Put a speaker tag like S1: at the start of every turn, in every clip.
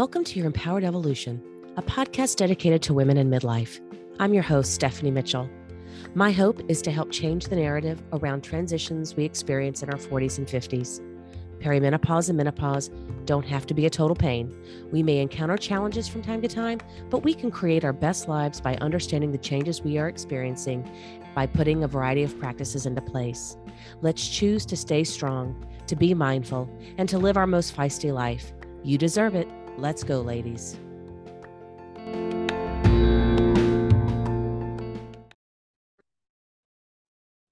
S1: Welcome to Your Empowered Evolution, a podcast dedicated to women in midlife. I'm your host, Stephanie Mitchell. My hope is to help change the narrative around transitions we experience in our 40s and 50s. Perimenopause and menopause don't have to be a total pain. We may encounter challenges from time to time, but we can create our best lives by understanding the changes we are experiencing by putting a variety of practices into place. Let's choose to stay strong, to be mindful, and to live our most feisty life. You deserve it. Let's go, ladies.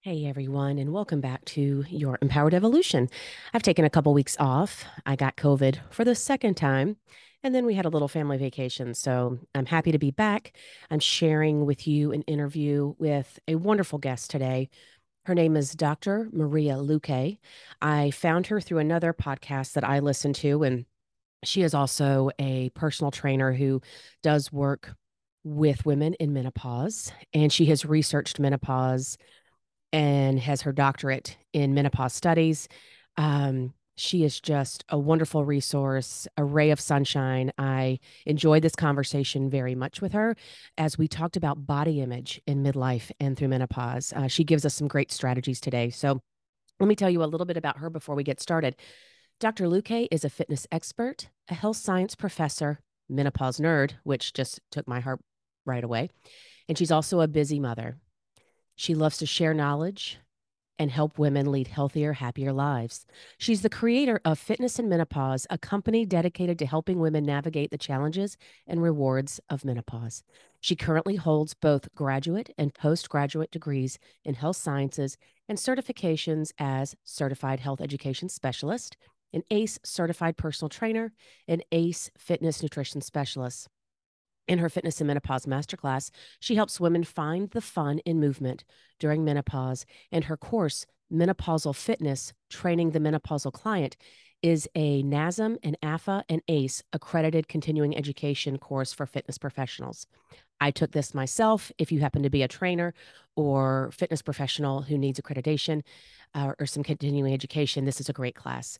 S1: Hey everyone, and welcome back to your Empowered Evolution. I've taken a couple weeks off. I got COVID for the second time, and then we had a little family vacation. So I'm happy to be back. I'm sharing with you an interview with a wonderful guest today. Her name is Dr. Maria Luque. I found her through another podcast that I listen to, and she is also a personal trainer who does work with women in menopause, and she has researched menopause and has her doctorate in menopause studies. Um, she is just a wonderful resource, a ray of sunshine. I enjoyed this conversation very much with her as we talked about body image in midlife and through menopause. Uh, she gives us some great strategies today. So, let me tell you a little bit about her before we get started. Dr. Luque is a fitness expert, a health science professor, menopause nerd, which just took my heart right away. And she's also a busy mother. She loves to share knowledge and help women lead healthier, happier lives. She's the creator of Fitness in Menopause, a company dedicated to helping women navigate the challenges and rewards of menopause. She currently holds both graduate and postgraduate degrees in health sciences and certifications as Certified Health Education Specialist, an ACE Certified Personal Trainer, an ACE Fitness Nutrition Specialist. In her Fitness in Menopause Masterclass, she helps women find the fun in movement during menopause, and her course, Menopausal Fitness Training the Menopausal Client, is a NASM and AFA and ACE accredited continuing education course for fitness professionals. I took this myself. If you happen to be a trainer or fitness professional who needs accreditation uh, or some continuing education, this is a great class.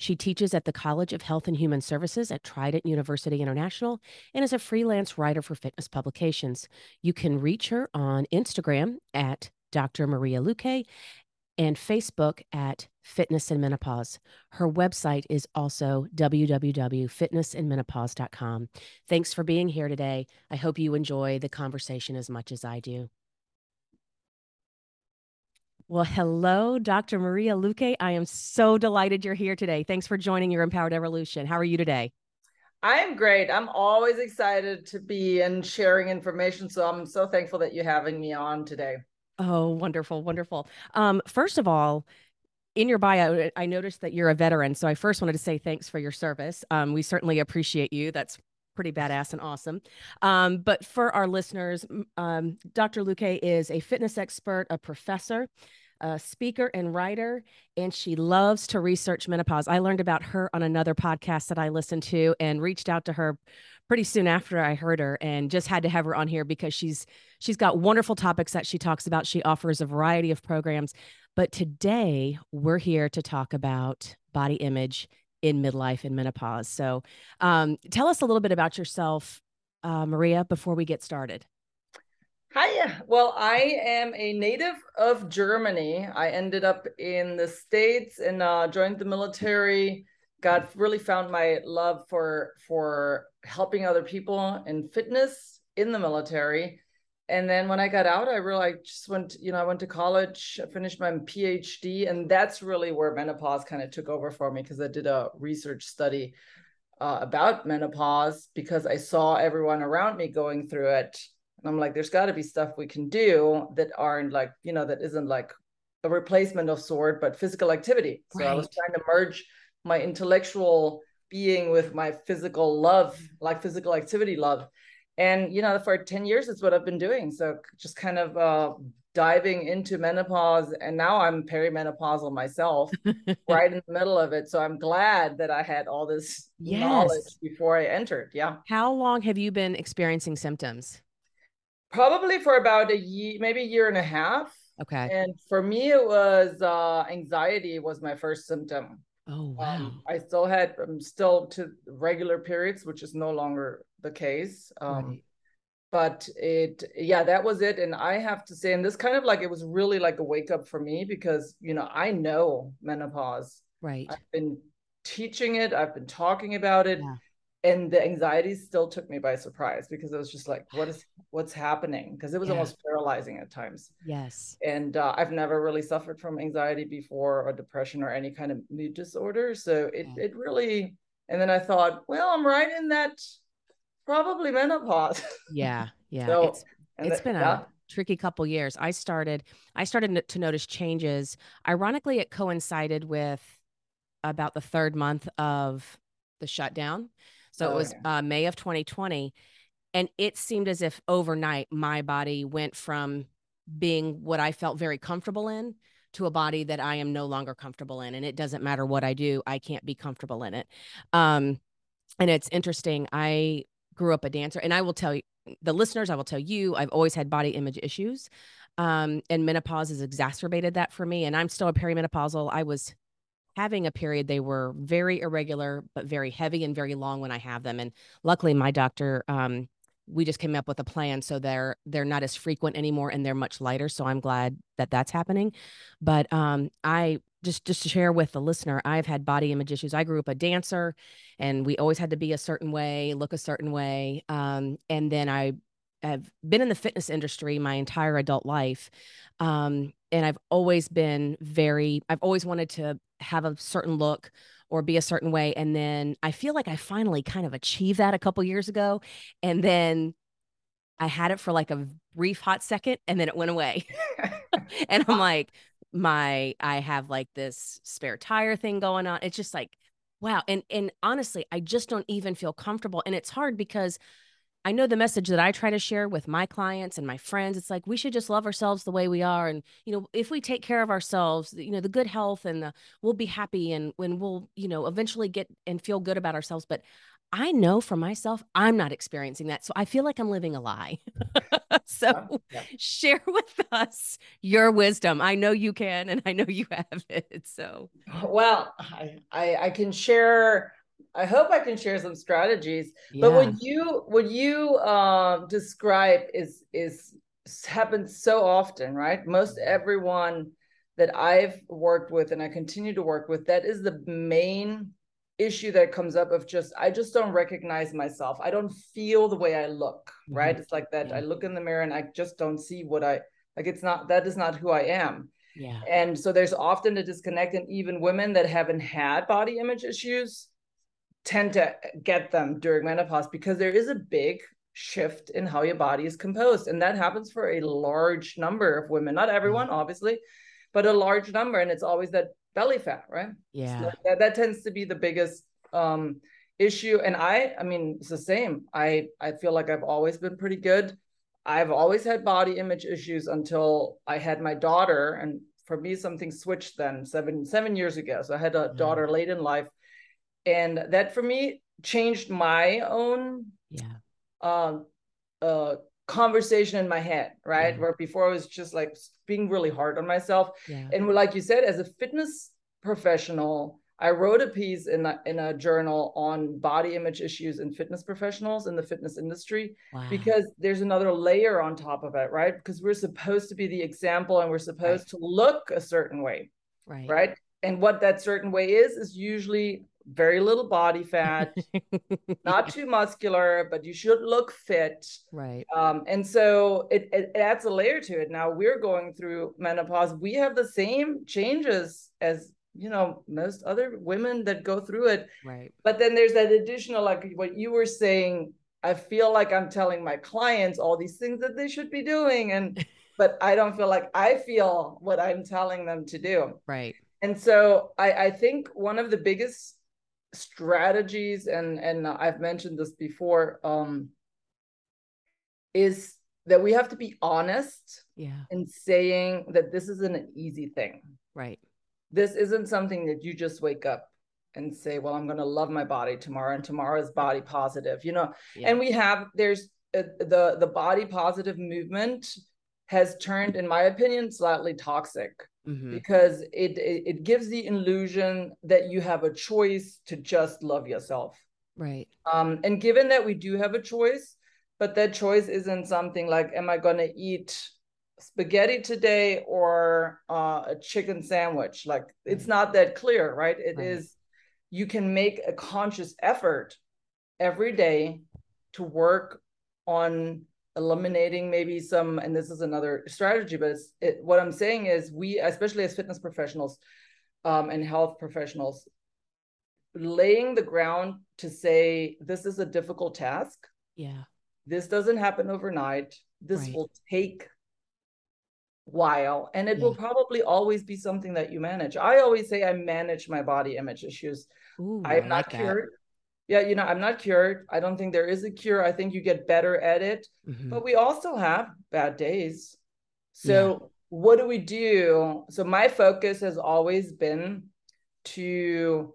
S1: She teaches at the College of Health and Human Services at Trident University International and is a freelance writer for fitness publications. You can reach her on Instagram at Dr. Maria Luque and Facebook at Fitness in Menopause. Her website is also www.fitnessandmenopause.com. Thanks for being here today. I hope you enjoy the conversation as much as I do. Well, hello, Dr. Maria Luque. I am so delighted you're here today. Thanks for joining your Empowered Evolution. How are you today?
S2: I'm great. I'm always excited to be and sharing information. So I'm so thankful that you're having me on today.
S1: Oh, wonderful, wonderful. Um, first of all, in your bio, I noticed that you're a veteran. So I first wanted to say thanks for your service. Um, we certainly appreciate you. That's pretty badass and awesome. Um, but for our listeners, um, Dr. Luque is a fitness expert, a professor, a speaker and writer, and she loves to research menopause. I learned about her on another podcast that I listened to and reached out to her pretty soon after I heard her and just had to have her on here because she's she's got wonderful topics that she talks about. She offers a variety of programs, but today we're here to talk about body image in midlife and menopause. So, um, tell us a little bit about yourself, uh, Maria, before we get started.
S2: Hi. Well, I am a native of Germany. I ended up in the States and uh, joined the military. Got really found my love for for helping other people and fitness in the military. And then when I got out, I really just went, you know, I went to college, finished my PhD, and that's really where menopause kind of took over for me because I did a research study uh, about menopause because I saw everyone around me going through it and I'm like, there's got to be stuff we can do that aren't like, you know, that isn't like a replacement of sort, but physical activity. So right. I was trying to merge my intellectual being with my physical love, like physical activity love. And, you know, for 10 years, it's what I've been doing. So just kind of uh, diving into menopause. And now I'm perimenopausal myself, right in the middle of it. So I'm glad that I had all this yes. knowledge before I entered. Yeah.
S1: How long have you been experiencing symptoms?
S2: Probably for about a year, maybe a year and a half.
S1: Okay.
S2: And for me, it was uh, anxiety was my first symptom.
S1: Oh wow. Um,
S2: I still had um, still to regular periods, which is no longer the case. Um, right. But it, yeah, that was it. And I have to say, and this kind of like it was really like a wake up for me because you know I know menopause.
S1: Right.
S2: I've been teaching it. I've been talking about it. Yeah and the anxiety still took me by surprise because it was just like what is what's happening? Because it was yeah. almost paralyzing at times.
S1: Yes.
S2: And uh, i've never really suffered from anxiety before or depression or any kind of mood disorder. So it, yeah. it really and then i thought well i'm right in that probably menopause.
S1: Yeah yeah so, it's, it's been yeah. a tricky couple years. I started i started to notice changes. Ironically it coincided with about the third month of the shutdown so oh, it was yeah. uh, May of 2020. And it seemed as if overnight my body went from being what I felt very comfortable in to a body that I am no longer comfortable in. And it doesn't matter what I do, I can't be comfortable in it. Um, and it's interesting. I grew up a dancer, and I will tell you, the listeners, I will tell you, I've always had body image issues. Um, and menopause has exacerbated that for me. And I'm still a perimenopausal. I was having a period they were very irregular but very heavy and very long when i have them and luckily my doctor um, we just came up with a plan so they're they're not as frequent anymore and they're much lighter so i'm glad that that's happening. But um, i just just to share with the listener i've had body image issues. I grew up a dancer and we always had to be a certain way look a certain way um, and then i have been in the fitness industry my entire adult life um, and i've always been very i've always wanted to have a certain look or be a certain way and then i feel like i finally kind of achieved that a couple years ago and then i had it for like a brief hot second and then it went away. And i'm like my i have like this spare tire thing going on. It's just like wow. And and honestly i just don't even feel comfortable and it's hard because I know the message that I try to share with my clients and my friends. It's like we should just love ourselves the way we are, and you know, if we take care of ourselves, you know, the good health and the we'll be happy, and when we'll, you know, eventually get and feel good about ourselves. But I know for myself, I'm not experiencing that, so I feel like I'm living a lie. so, yeah. share with us your wisdom. I know you can, and I know you have it. So,
S2: well, I I, I can share I hope I can share some strategies. Yeah. But what you what you uh, describe is is happens so often, right? Most everyone that I've worked with and I continue to work with, that is the main issue that comes up of just I just don't recognize myself. I don't feel the way I look, mm-hmm. right? It's like that. Yeah. I look in the mirror and I just don't see what I like. It's not that is not who I am.
S1: Yeah.
S2: And so there's often a disconnect, and even women that haven't had body image issues tend to get them during menopause because there is a big shift in how your body is composed. And that happens for a large number of women. Not everyone mm-hmm. obviously but a large number. And it's always that belly fat right?
S1: Yeah.
S2: so that, that tends to be the biggest um issue. And i i mean it's the same. I i feel like i've always been pretty good. I've always had body image issues until i had my daughter. And for me something switched then seven seven years ago. So i had a mm-hmm. daughter late in life and that for me changed my own
S1: yeah
S2: um uh conversation in my head right yeah. where before I was just like being really hard on myself
S1: yeah.
S2: and like you said as a fitness professional I wrote a piece in a, in a journal on body image issues in fitness professionals in the fitness industry wow. because there's another layer on top of it, right? Because we're supposed to be the example and we're supposed right. to look a certain way,
S1: right?
S2: Right. And what that certain way is is usually very little body fat, not too muscular, but you should look fit.
S1: Right.
S2: Um, and so it, it, adds a layer to it. Now we're going through menopause. We have the same changes as you know most other women that go through it.
S1: Right.
S2: But then there's that additional, like what you were saying. I feel like I'm telling my clients all these things that they should be doing, and but I don't feel like I feel what I'm telling them to do.
S1: Right.
S2: And so I, I think one of the biggest strategies and and I've mentioned this before um is that we have to be honest
S1: yeah.
S2: in saying that this isn't an easy thing.
S1: Right.
S2: This isn't something that you just wake up and say well i'm going to love my body tomorrow and tomorrow is body positive you know? Yeah. and we have there's uh, the the body positive movement has turned in my opinion slightly toxic mm-hmm. because it, it it gives the illusion that you have a choice to just love yourself.
S1: Right.
S2: Um, and given that we do have a choice, but that choice isn't something like, am I going to eat spaghetti today or uh, a chicken sandwich? Like, it's not that clear, right? It right. is. you can make a conscious effort every day to work on eliminating maybe some and this is another strategy but it's it, what i'm saying is we especially as fitness professionals um, and health professionals laying the ground to say this is a difficult task.
S1: Yeah.
S2: This doesn't happen overnight. This right. will take while. And it yeah. will probably always be something that you manage. I always say i manage my body image issues. Ooh, i'm not like cured yeah, you know, I'm not cured. I don't think there is a cure. I think you get better at it. Mm-hmm. But we also have bad days. So, yeah. what do we do? So, my focus has always been to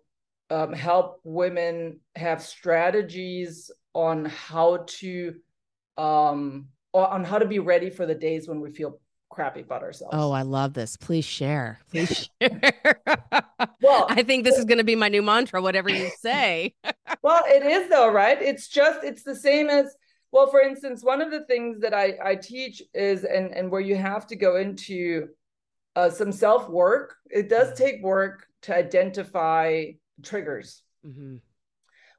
S2: um, help women have strategies on how to um, on how to be ready for the days when we feel crappy about ourselves.
S1: Oh, I love this. Please share. Please share. well, I think this is going to be my new mantra, whatever you say.
S2: well, it is though, right? It's just, it's the same as, well, for instance, one of the things that I, I teach is, and, and where you have to go into uh, some self work, it does mm-hmm. take work to identify triggers. Mm-hmm.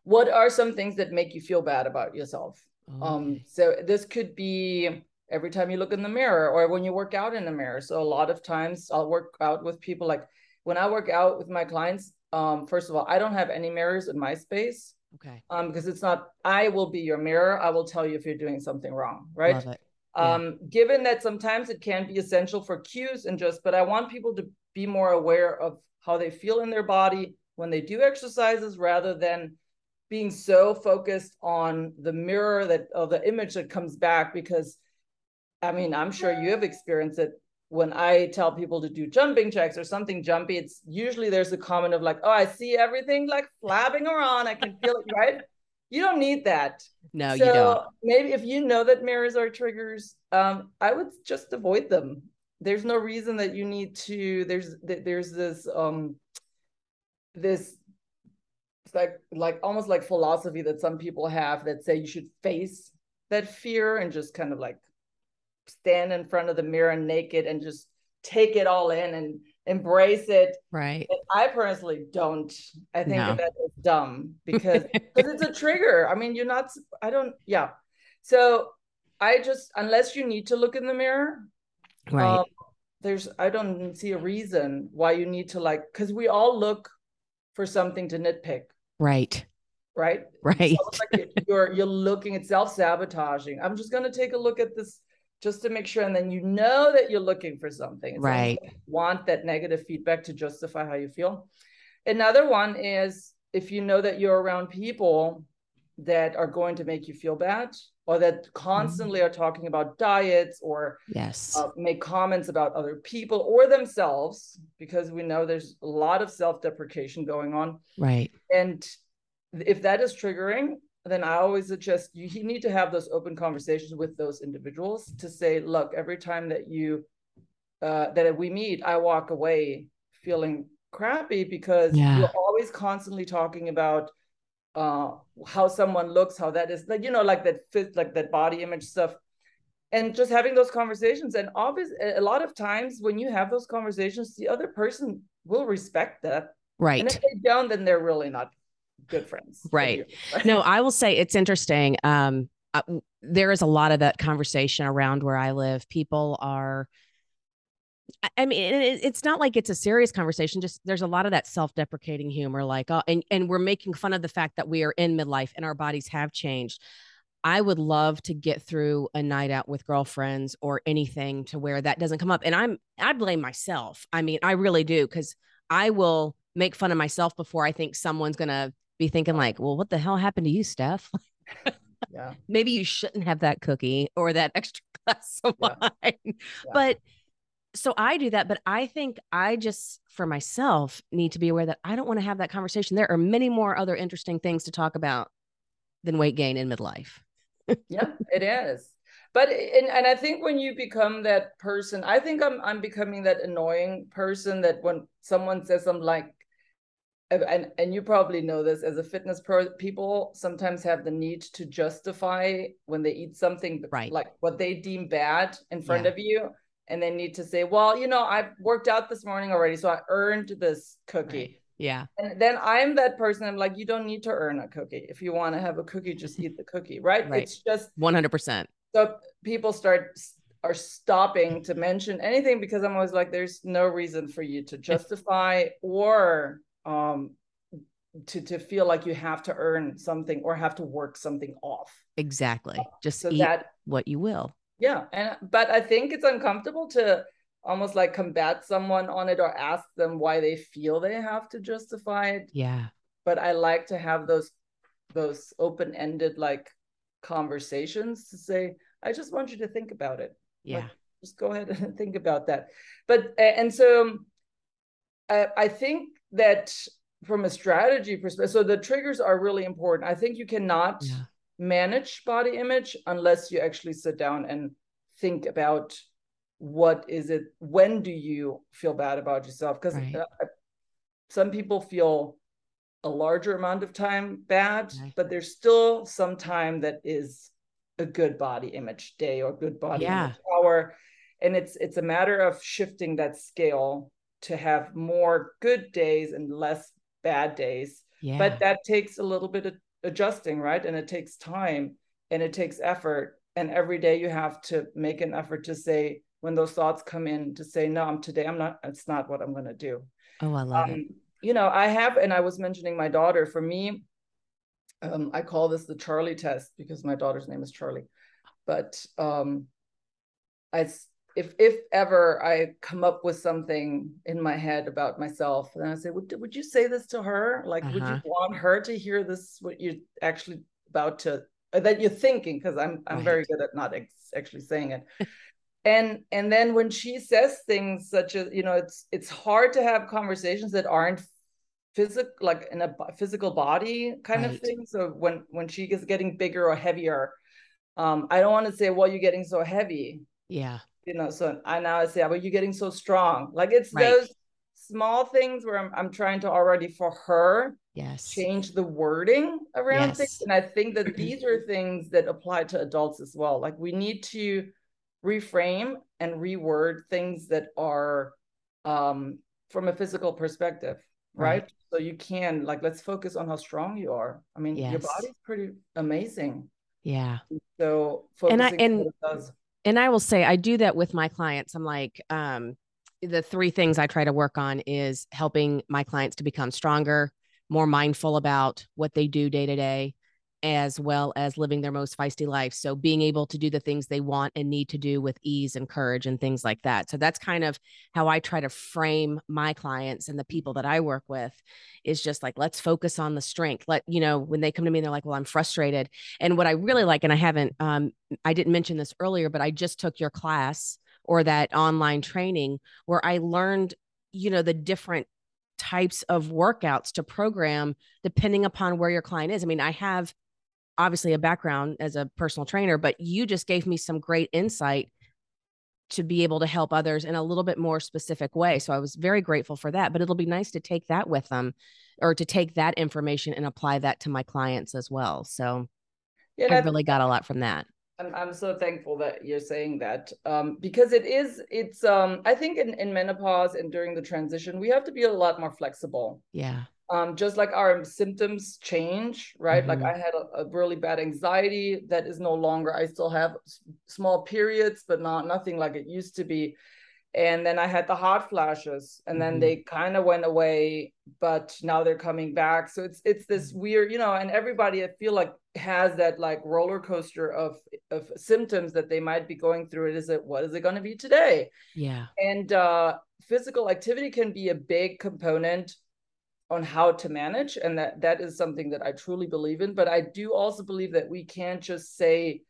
S2: What are some things that make you feel bad about yourself? Okay. Um, so this could be every time you look in the mirror or when you work out in the mirror. So a lot of times I'll work out with people like when I work out with my clients, um, first of all, I don't have any mirrors in my space.
S1: Okay.
S2: Um, because it's not I will be your mirror. I will tell you if you're doing something wrong, right? Yeah. Um, given that sometimes it can be essential for cues and just, but I want people to be more aware of how they feel in their body when they do exercises rather than being so focused on the mirror that or the image that comes back because I mean, I'm sure you have experienced it when I tell people to do jumping jacks or something jumpy. It's usually there's a comment of like, oh, I see everything like flapping around. I can feel it, right? You don't need that.
S1: No, so you don't.
S2: Maybe if you know that mirrors are triggers, um, I would just avoid them. There's no reason that you need to. There's there's this um this like like almost like philosophy that some people have that say you should face that fear and just kind of like stand in front of the mirror naked and just take it all in and embrace it.
S1: Right.
S2: I personally don't. I think no. that, is dumb because because it's a trigger. I mean, you're not. I don't. Yeah. So I just unless you need to look in the mirror,
S1: right. Um,
S2: there's I don't see a reason why you need to like because we all look for something to nitpick.
S1: Right.
S2: Right.
S1: Right.
S2: Like you're you're looking at self sabotaging. I'm just gonna take a look at this just to make sure and then you know that you're looking for something. It's
S1: right.
S2: want that negative feedback to justify how you feel. Another one is if you know that you're around people that are going to make you feel bad or that constantly mm-hmm. are talking about diets or
S1: yes.
S2: uh, make comments about other people or themselves because we know there's a lot of self-deprecation going on.
S1: Right.
S2: And if that is triggering then I always suggest you, you need to have those open conversations with those individuals to say, look, every time that you uh, that we meet, I walk away feeling crappy because yeah. you're always constantly talking about uh, how someone looks, how that is like, you know, like that fit, like that body image stuff. And just having those conversations. And obviously, a lot of times when you have those conversations, the other person will respect that.
S1: Right.
S2: And if they don't, then they're really not good friends.
S1: Right. no, I will say it's interesting. Um, uh, there is a lot of that conversation around where I live. People are, I mean, it, it's not like it's a serious conversation. Just there's a lot of that self-deprecating humor, like, oh, and and we're making fun of the fact that we are in midlife and our bodies have changed. I would love to get through a night out with girlfriends or anything to where that doesn't come up. And I'm I blame myself. I mean, I really do because I will make fun of myself before I think someone's gonna be thinking like, well, what the hell happened to you, Steph?
S2: yeah.
S1: Maybe you shouldn't have that cookie or that extra glass of yeah. wine. Yeah. But so I do that, but I think I just for myself need to be aware that I don't want to have that conversation. There are many more other interesting things to talk about than weight gain in midlife.
S2: yeah, it is. but eh, and, and i think when you become that person i think i'm i'm becoming that annoying person that when someone says i'm like and and you probably know this as a fitness pro people sometimes have the need to justify when they eat something
S1: right.
S2: like what they deem bad in front yeah. of you and they need to say well you know i've worked out this morning already so i earned this cookie right.
S1: yeah
S2: and then i'm that person i'm like you don't need to earn a cookie if you want to have a cookie just eat the cookie right,
S1: right.
S2: it's just
S1: 100%
S2: so people start are stopping to mention anything because i'm always like there's no reason for you to justify or um, to to feel like you have to earn something or have to work something off.
S1: Exactly. Just so eat that what you will.
S2: Yeah, and but I think it's uncomfortable to almost like combat someone on it or ask them why they feel they have to justify it.
S1: Yeah.
S2: But I like to have those those open-ended like conversations to say, I just want you to think about it.
S1: Yeah. Like,
S2: just go ahead and think about that. But and so I, I think that from a strategy perspective, so the triggers are really important. I think you cannot yeah. manage body image unless you actually sit down and think about what is it, when do you feel bad about yourself? Because right. uh, some people feel a larger amount of time bad, right. but there's still some time that is a good body image day or good body
S1: yeah.
S2: image hour. And it's it's a matter of shifting that scale to have more good days and less bad days.
S1: Yeah.
S2: But that takes a little bit of adjusting, right? And it takes time and it takes effort. And every day you have to make an effort to say, when those thoughts come in, to say, no, I'm today, I'm not, it's not what I'm going to do.
S1: Oh, I love um, it.
S2: You know, I have, and I was mentioning my daughter, for me, um, I call this the Charlie test because my daughter's name is Charlie. But um, I if if ever I come up with something in my head about myself, then I say, would would you say this to her? Like, uh-huh. would you uh-huh. want her to hear this? What you're actually about to uh, that you're thinking? Because I'm I'm right. very good at not ex- actually saying it. and and then when she says things such as you know, it's it's hard to have conversations that aren't physical like in a physical body kind right. of thing so when when she is getting bigger or heavier um i don't want to say well you're getting so heavy
S1: yeah
S2: you know, so I now I say, "Are you getting so strong?" Like it's right. those small things where I'm I'm trying to already for her
S1: yes
S2: change the wording around yes. things, and I think that these are things that apply to adults as well. Like we need to reframe and reword things that are um, from a physical perspective, right? right? So you can like let's focus on how strong you are. I mean, yes. your body's pretty amazing.
S1: Yeah.
S2: So
S1: and I and and I will say I do that with my clients. I'm like, um, the three things I try to work on is helping my clients to become stronger, more mindful about what they do day to day, as well as living their most feisty life. So being able to do the things they want and need to do with ease and courage and things like that. So that's kind of how I try to frame my clients and the people that I work with is just like, let's focus on the strength. Let, you know, when they come to me, they're like, well, I'm frustrated. And what I really like, and I haven't, um, I didn't mention this earlier, but I just took your class or that online training where I learned, you know, the different types of workouts to program depending upon where your client is. I mean, I have obviously a background as a personal trainer, but you just gave me some great insight to be able to help others in a little bit more specific way. So I was very grateful for that. But it'll be nice to take that with them or to take that information and apply that to my clients as well. So yeah, I really got a lot from that.
S2: I'm, I'm so thankful that you're saying that um, because it is it's um, I think in, in menopause and during the transition we have to be a lot more flexible.
S1: Yeah
S2: um, just like our symptoms change, right? Mm-hmm. Like I had a, a, really bad anxiety that is no longer. I still have s- small periods, but not nothing like it used to be. And then I had the hot flashes, and mm-hmm. then they kind of went away, but now they're coming back. So it's it's this mm-hmm. weird, you know. And everybody I feel like has that like roller coaster of of symptoms that they might be going through. It is it what is it going to be today?
S1: Yeah.
S2: And uh, physical activity can be a big component on how to manage and that that is something that i truly believe in but i do also believe that we can't just say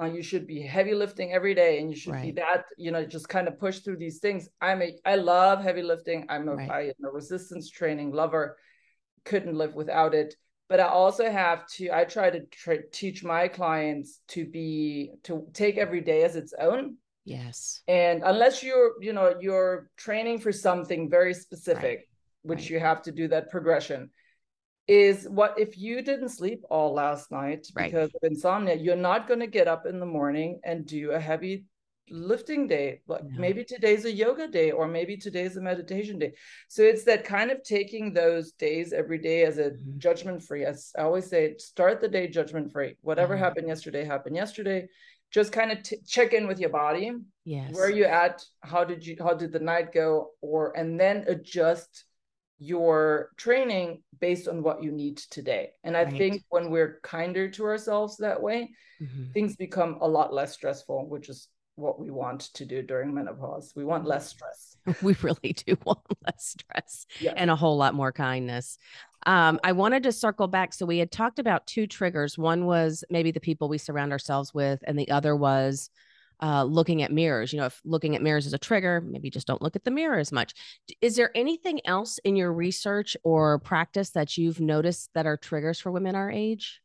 S2: uh, you should be heavy lifting every day and you should right. be that you know just kind of push through these things i'm a i love heavy lifting i'm a, right. I am a resistance training lover couldn't live without it but I also have to, I try to tra- teach my clients to be, to take every day as its own.
S1: Yes.
S2: And unless you're, you know, you're training for something very specific, right. Which right. you have to do that progression, is what if you didn't sleep all last night right. because of insomnia, you're not going to get up in the morning and do a heavy lifting day like no. maybe today's a yoga day or maybe today's a meditation day so it's that kind of taking those days every day as a mm-hmm. judgment free as i always say start the day judgment free whatever mm-hmm. happened yesterday happened yesterday just kind of t- check in with your body
S1: yes
S2: where are you at how did you how did the night go or and then adjust your training based on what you need today and i right. think when we're kinder to ourselves that way mm-hmm. things become a lot less stressful which is what we want to do during menopause. We want less stress.
S1: we really do want less stress yeah. and a whole lot more kindness. Um, I wanted to circle back. So we had talked about two triggers. One was maybe the people we surround ourselves with, and the other was uh, looking at mirrors. You know, if looking at mirrors is a trigger, maybe just don't look at the mirror as much. Is there anything else in your research or practice that you've noticed that are triggers for women our age?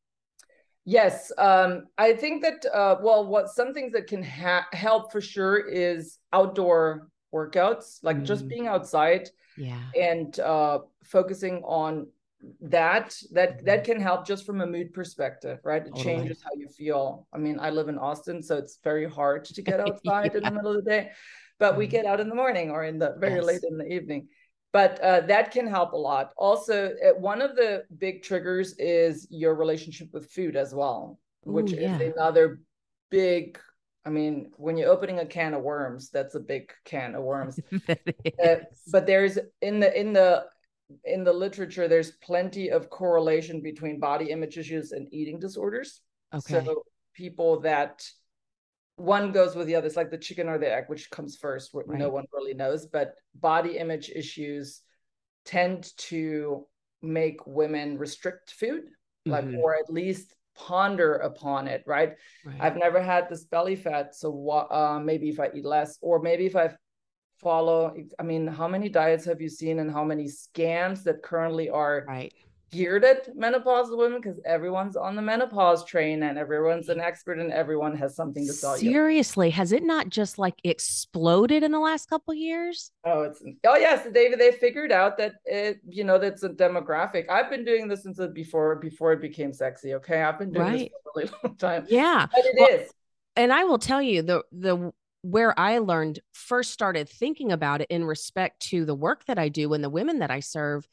S2: Yes, um, I think that uh, well, what some things that can ha- help for sure is outdoor workouts, like mm. just being outside,
S1: yeah,
S2: and uh, focusing on that. That mm. that can help just from a mood perspective, right? It totally. changes how you feel. I mean, I live in Austin, so it's very hard to get outside yeah. in the middle of the day, but we get out in the morning or in the very yes. late in the evening but uh, that can help a lot. Also, uh, one of the big triggers is your relationship with food as well, which Ooh, yeah. is another big. I mean, when you're opening a can of worms, that's a big can of worms. uh, but there's in the in the in the literature, there's plenty of correlation between body image issues and eating disorders.
S1: Okay.
S2: So people that one goes with the other. It's like the chicken or the egg, which comes first. Right. No one really knows. But body image issues tend to make women restrict food, like mm-hmm. or at least ponder upon it. Right? right? I've never had this belly fat, so uh, maybe if I eat less, or maybe if I follow. I mean, how many diets have you seen, and how many scams that currently are
S1: right
S2: geared at menopausal women because everyone's on the menopause train and everyone's an expert and everyone has something to
S1: tell you. Seriously, has it not just like exploded in the last couple years?
S2: Oh, it's oh yes, David. They figured out that it, you know, that's a demographic. I've been doing this since before before it became sexy. Okay, I've been doing right. this for a really long time.
S1: Yeah,
S2: but it well, is.
S1: And I will tell you the the where I learned first started thinking about it in respect to the work that I do and the women that I serve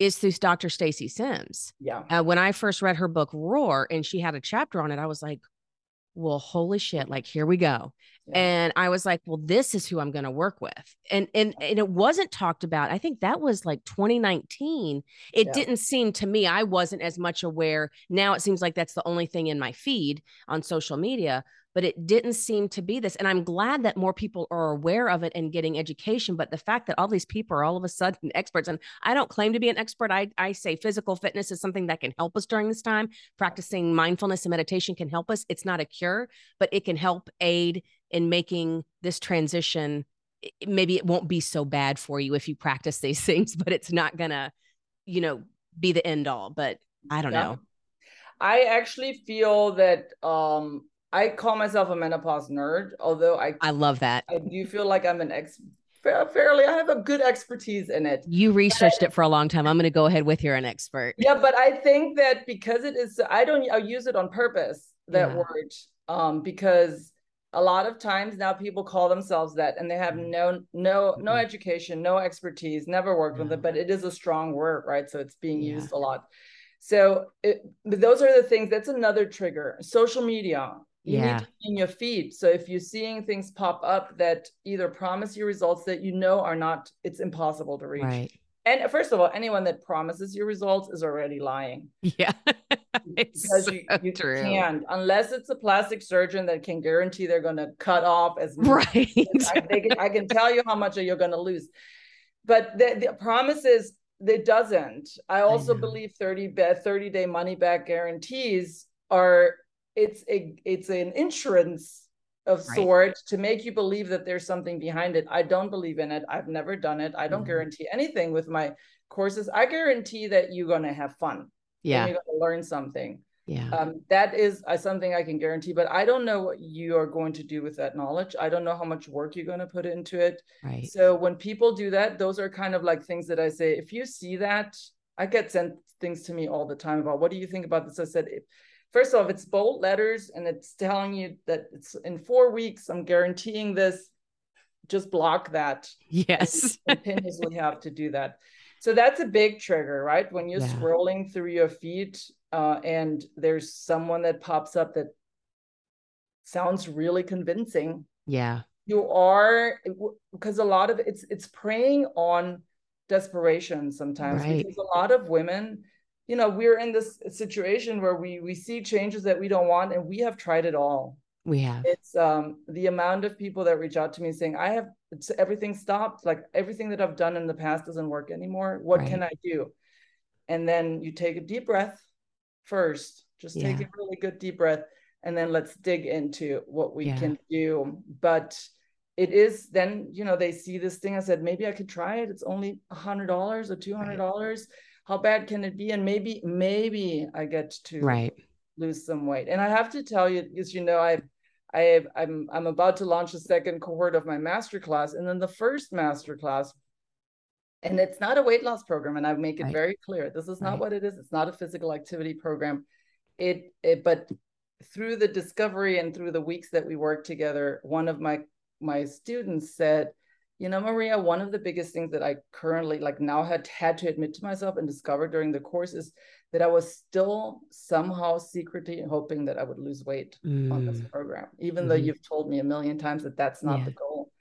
S1: is through Dr. Stacy Sims.
S2: Yeah.
S1: Uh, when I first read her book Roar and she had a chapter on it, I was like, well, holy shit, like here we go. Yeah. And I was like, well, this is who I'm going to work with. And, and and it wasn't talked about. I think that was like 2019. It yeah. didn't seem to me I wasn't as much aware. Now it seems like that's the only thing in my feed on social media, but it didn't seem to be this. And I'm glad that more people are aware of it and getting education. But the fact that all these people are all of a sudden experts, and I don't claim to be an expert, I, I say physical fitness is something that can help us during this time. Practicing mindfulness and meditation can help us. It's not a cure, but it can help aid in making this transition. Maybe it won't be so bad for you if you practice these things, but it's not going to, you know, be the end all. But I don't yeah. know.
S2: I actually feel that um I call myself a menopause nerd, although I
S1: I love that.
S2: I do feel like I'm an ex fairly I have a good expertise in it.
S1: You researched it for a long time. I'm going to go ahead with you're an expert.
S2: Yeah, but I think that because it is I don't I use it on purpose that yeah. word um because a lot of times now people call themselves that and they have mm. no no no mm-hmm. education, no expertise, never worked yeah. with it, but it is a strong word, right? So it's being yeah. used a lot. So it, those are the things. That's another trigger. Social media you yeah. need to in your feed. So if you're seeing things pop up that either promise you results that you know are not, it's impossible to reach.
S1: Right.
S2: And first of all, anyone that promises you results is already lying.
S1: Yeah.
S2: because so you, you can't, unless it's a plastic surgeon that can guarantee they're going to cut off as
S1: much. Right.
S2: I, can, I, can, tell you how much you're going to lose. But the, the promise is it doesn't. I also I believe 30 30 day money back guarantees are it's a it's an insurance of right. sort to make you believe that there's something behind it. I don't believe in it. I've never done it. I don't mm-hmm. guarantee anything with my courses. I guarantee that you're going to have fun.
S1: Yeah.
S2: you're going to learn something.
S1: Yeah.
S2: Um, that is uh, something I can guarantee, but I don't know what you are going to do with that knowledge. I don't know how much work you're going to put into it.
S1: Right.
S2: So when people do that, those are kind of like things that I say, if you see that, I get sent things to me all the time about what do you think about this? I said, if, first off, it's bold letters and it's telling you that it's in four weeks, I'm guaranteeing this. Just block that.
S1: Yes.
S2: continuously have to do that. So that's a big trigger, right? When you're
S1: Yeah.
S2: scrolling through your feed uh, and there's someone that pops up that sounds really convincing,
S1: yeah.
S2: you are because a lot of it's it's preying on desperation sometimes
S1: Right.
S2: because a lot of women you know we're in this situation where we we see changes that we don't want and we have tried it all.
S1: We have.
S2: it's um the amount of people that reach out to me saying i have it's everything stopped. Like everything that i've done in the past doesn't work anymore. What can i do? And then you take a deep breath first. Just take a really good deep breath and then let's dig into what we
S1: Yeah.
S2: can do. But it is then you know they see this thing. I said maybe i could try it. It's only a hundred dollars or two hundred dollars how bad can it be and maybe maybe i get to
S1: Right.
S2: lose some weight. And I have to tell you, because you know, I, I, I'm, I'm about to launch a second cohort of my masterclass, and then the first masterclass, and it's not a weight loss program, and I make it
S1: Right.
S2: very clear. This is not
S1: Right.
S2: what it is. It's not a physical activity program. It, it, but through the discovery and through the weeks that we worked together, one of my my students said, you know, Maria, one of the biggest things that I currently like now had had to admit to myself and discover during the course is that I was still somehow secretly hoping that I would lose weight on this
S1: Mm,
S2: program, even though
S1: Mhm.
S2: you've told me a million times that that's not
S1: Yeah.
S2: the goal.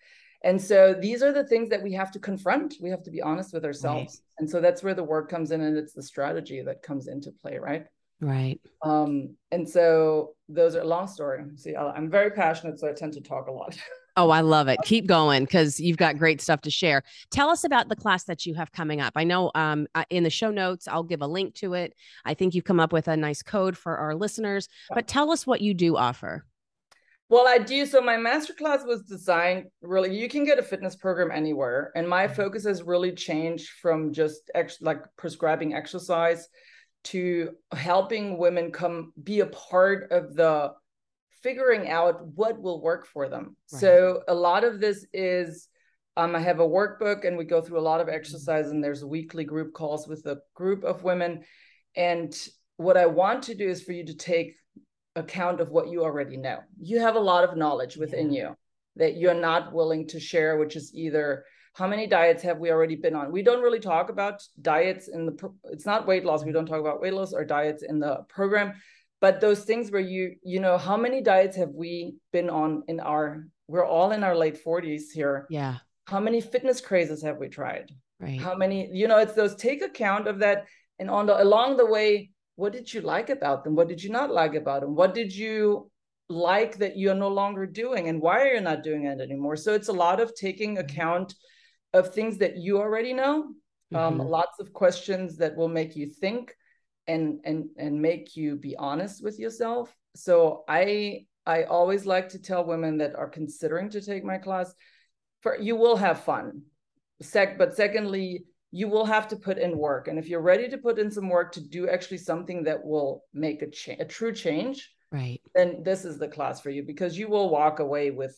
S2: And so these are the things that we have to confront. We have to be honest with ourselves. And so that's where the work comes in and it's the strategy that comes into play, right?
S1: Right.
S2: Um, and so those are long story. See, I'm very passionate, so I tend to talk a lot.
S1: Oh, I love it. Keep going because you've got great stuff to share. Tell us about the class that you have coming up. I know um, in the show notes, I'll give a link to it. I think you've come up with a nice code for our listeners, but tell us what you do offer.
S2: Well, I do. So my masterclass was designed really, you can get a fitness program anywhere. And my focus has really changed from just ex- like prescribing exercise to helping women come be a part of the figuring out what will work for them.
S1: Right.
S2: So a lot of this is um, I have a workbook and we go through a lot of exercise and there's weekly group calls with a group of women. And what I want to do is for you to take account of what you already know. You have a lot of knowledge within you that you're not willing to share, which is either how many diets have we already been on? We don't really talk about diets in the, pro- it's not weight loss. We don't talk about weight loss or diets in the program, but those things where you, you know, how many diets have we been on in our, we're all in our late 40s here.
S1: Yeah.
S2: How many fitness crazes have we tried?
S1: Right.
S2: how many you know it's those take account of that and on the along the way what did you like about them what did you not like about them what did you like that you're no longer doing and why are you not doing it anymore so it's a lot of taking account of things that you already know um,
S1: Mhm.
S2: lots of questions that will make you think and and and make you be honest with yourself. So i i always like to tell women that are considering to take my class for you will have fun. Sec but secondly you will have to put in work. And if you're ready to put in some work to do actually something that will make a change a true change
S1: Right.
S2: then this is the class for you because you will walk away with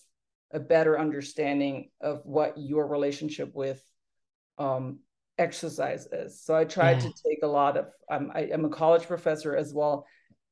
S2: a better understanding of what your relationship with um, exercise is. So I tried
S1: Yeah.
S2: to take a lot of. Um, I am a college professor as well,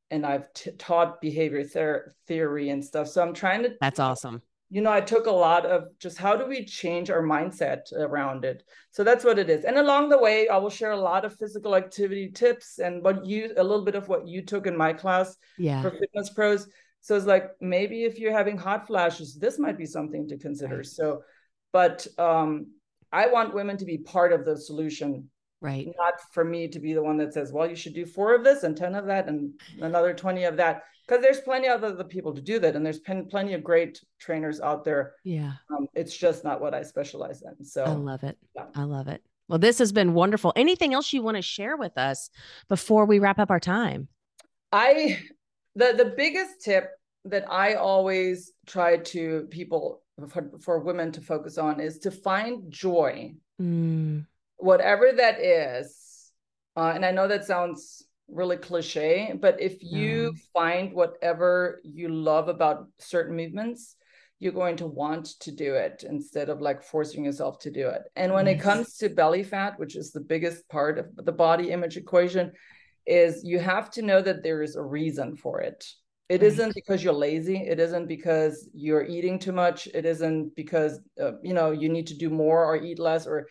S2: and I've t- taught behavior ther- theory and stuff. So I'm trying to.
S1: That's awesome.
S2: You know, I took a lot of just how do we change our mindset around it. So that's what it is. And along the way, I will share a lot of physical activity tips and what you a little bit of what you took in my class
S1: Yeah.
S2: for fitness pros. So it's like maybe if you're having hot flashes, this might be something to consider.
S1: Right.
S2: So, but um, I want women to be part of the solution,
S1: Right.
S2: not for me to be the one that says, well, you should do four of this and 10 of that and another 20 of that. Because there's plenty of other people to do that. And there's pen- plenty of great trainers out there.
S1: Yeah.
S2: Um, it's just not what I specialize in. So
S1: I love it.
S2: yeah.
S1: I love it. Well, this has been wonderful. Anything else you want to share with us before we wrap up our time?
S2: I the the biggest tip that I always try to people for, for women to focus on is to find joy,
S1: Mm,
S2: whatever that is. Uh, and I know that sounds really cliche, but if you find whatever you love about certain movements, you're going to want to do it instead of like forcing yourself to do it. And when it comes to belly fat, which is the biggest part of the body image equation, is you have to know that there is a reason for it. It right. not because you're lazy. It isn't because you're eating too much. It isn't because uh, you know you need to do more or eat less. Or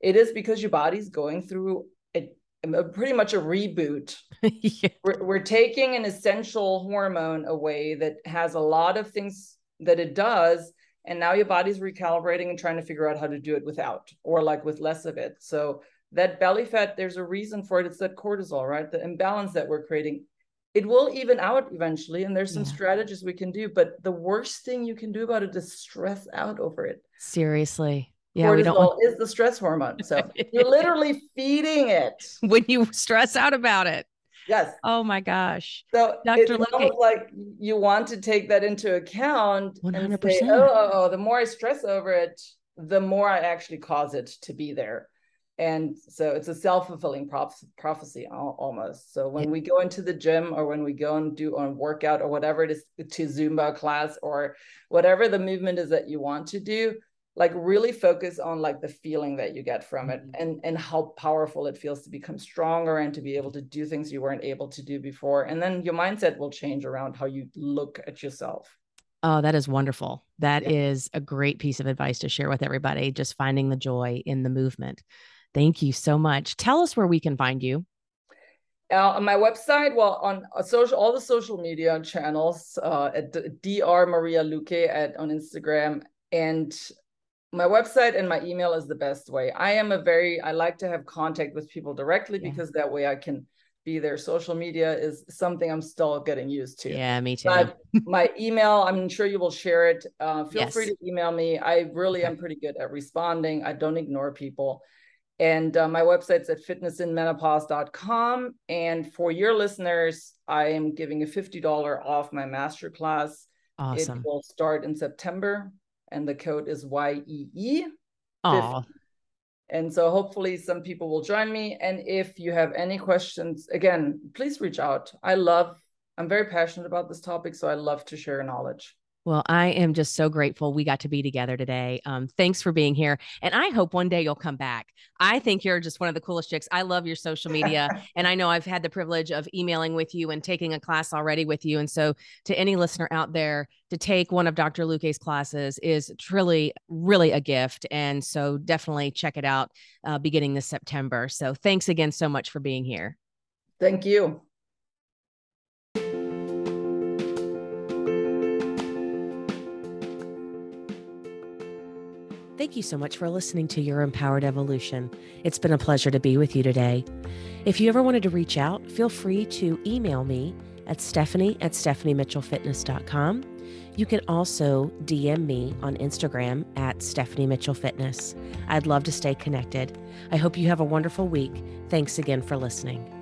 S2: it is because your body's going through a, a pretty much a reboot. yeah. we're, we're taking an essential hormone away that has a lot of things that it does, and now your body's recalibrating and trying to figure out how to do it without or like with less of it. So that belly fat, there's a reason for it. It's that cortisol, right? The imbalance that we're creating it will even out eventually and there's some yeah. strategies we can do but the worst thing you can do about it is stress out over it.
S1: Seriously. Yeah
S2: Cortisol we don't want... is the stress hormone so you're literally feeding it.
S1: When you stress out about it.
S2: Yes.
S1: Oh my gosh.
S2: So Dr. it's almost like you want to take that into account 100%. and say oh, oh, oh the more i stress over it the more i actually cause it to be there and so it's a self-fulfilling prophecy almost so when we go into the gym or when we go and do a workout or whatever it is to zumba class or whatever the movement is that you want to do like really focus on like the feeling that you get from it mm-hmm. and and how powerful it feels to become stronger and to be able to do things you weren't able to do before and then your mindset will change around how you look at yourself
S1: Oh, that is wonderful. That yeah. is a great piece of advice to share with everybody. Just finding the joy in the movement. Thank you so much. Tell us where we can find you.
S2: Uh, on my website, well, on uh, social, all the social media channels, uh, at Dr. Maria Luque at on Instagram, and my website and my email is the best way. I am a very, I like to have contact with people directly yeah. because that way I can be there. Social media is something I'm still getting used to.
S1: Yeah, me too.
S2: But my email, I'm sure you will share it. Uh, feel yes. free to email me. I really am pretty good at responding. I don't ignore people. And uh, my website's at fitnessinmenopause.com. And for your listeners, I am giving a $50 off my masterclass.
S1: Awesome.
S2: It will start in September, and the code is YEE. And so hopefully some people will join me. And if you have any questions, again, please reach out. I love, I'm very passionate about this topic, so I love to share knowledge.
S1: Well, I am just so grateful we got to be together today. Um, thanks for being here. And I hope one day you'll come back. I think you're just one of the coolest chicks. I love your social media. and I know I've had the privilege of emailing with you and taking a class already with you. And so, to any listener out there, to take one of Dr. Luque's classes is truly, really a gift. And so, definitely check it out uh, beginning this September. So, thanks again so much for being here.
S2: Thank you.
S1: Thank you so much for listening to Your Empowered Evolution. It's been a pleasure to be with you today. If you ever wanted to reach out, feel free to email me at stephanie at stephaniemitchellfitness.com. You can also DM me on Instagram at Stephanie Mitchell Fitness. I'd love to stay connected. I hope you have a wonderful week. Thanks again for listening.